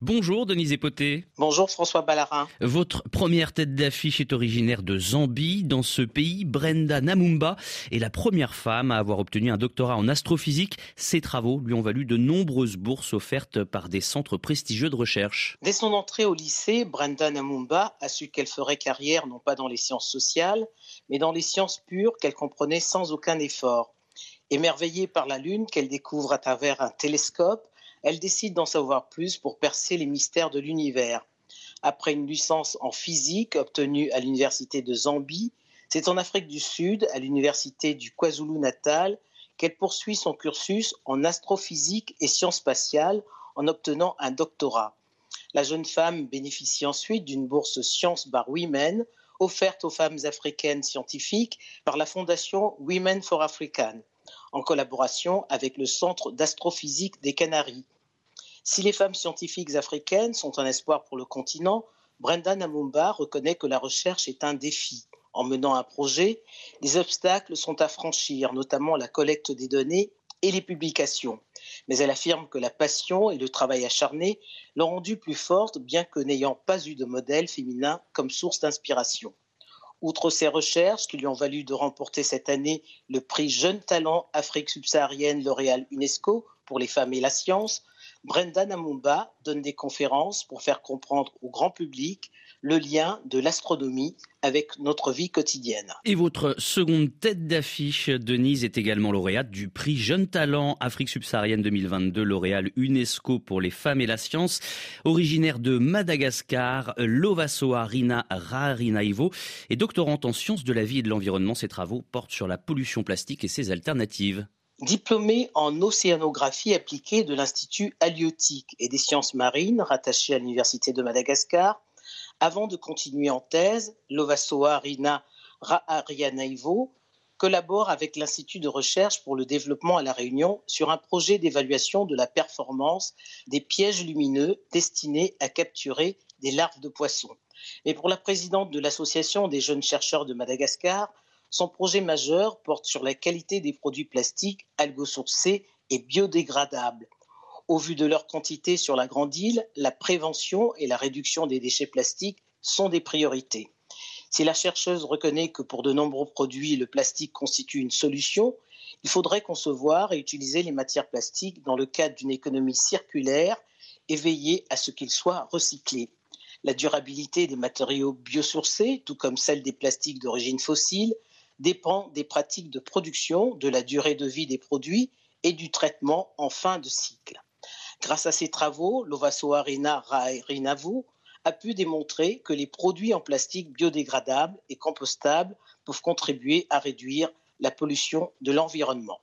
Bonjour Denise Epoté. Bonjour François Ballarin. Votre première tête d'affiche est originaire de Zambie. Dans ce pays, Brenda Namumba est la première femme à avoir obtenu un doctorat en astrophysique. Ses travaux lui ont valu de nombreuses bourses offertes par des centres prestigieux de recherche. Dès son entrée au lycée, Brenda Namumba a su qu'elle ferait carrière non pas dans les sciences sociales, mais dans les sciences pures qu'elle comprenait sans aucun effort. Émerveillée par la Lune qu'elle découvre à travers un télescope, elle décide d'en savoir plus pour percer les mystères de l'univers. Après une licence en physique obtenue à l'université de Zambie, c'est en Afrique du Sud, à l'université du KwaZulu-Natal, qu'elle poursuit son cursus en astrophysique et sciences spatiales en obtenant un doctorat. La jeune femme bénéficie ensuite d'une bourse Sciences Bar Women offerte aux femmes africaines scientifiques par la fondation Women for African en collaboration avec le Centre d'astrophysique des Canaries. Si les femmes scientifiques africaines sont un espoir pour le continent, Brenda Namumba reconnaît que la recherche est un défi. En menant un projet, les obstacles sont à franchir, notamment la collecte des données et les publications. Mais elle affirme que la passion et le travail acharné l'ont rendue plus forte, bien que n'ayant pas eu de modèle féminin comme source d'inspiration. Outre ses recherches qui lui ont valu de remporter cette année le prix Jeune Talent Afrique subsaharienne L'Oréal UNESCO pour les femmes et la science, Brenda Namumba donne des conférences pour faire comprendre au grand public le lien de l'astronomie avec notre vie quotidienne. Et votre seconde tête d'affiche, Denise, est également lauréate du prix Jeune Talent Afrique subsaharienne 2022, L'Oréal UNESCO pour les femmes et la science. Originaire de Madagascar, Lovasoa Rina Rarinaivo est doctorante en sciences de la vie et de l'environnement. Ses travaux portent sur la pollution plastique et ses alternatives. Diplômée en océanographie appliquée de l'Institut halieutique et des sciences marines rattaché à l'Université de Madagascar, avant de continuer en thèse, Lovasoa Rina Raarianaivo collabore avec l'Institut de recherche pour le développement à La Réunion sur un projet d'évaluation de la performance des pièges lumineux destinés à capturer des larves de poissons. Mais pour la présidente de l'Association des jeunes chercheurs de Madagascar, son projet majeur porte sur la qualité des produits plastiques algosourcés et biodégradables. Au vu de leur quantité sur la grande île, la prévention et la réduction des déchets plastiques sont des priorités. Si la chercheuse reconnaît que pour de nombreux produits, le plastique constitue une solution, il faudrait concevoir et utiliser les matières plastiques dans le cadre d'une économie circulaire et veiller à ce qu'ils soient recyclés. La durabilité des matériaux biosourcés, tout comme celle des plastiques d'origine fossile, dépend des pratiques de production, de la durée de vie des produits et du traitement en fin de cycle. Grâce à ses travaux, Lovasoarina Raerinavu a pu démontrer que les produits en plastique biodégradables et compostables peuvent contribuer à réduire la pollution de l'environnement.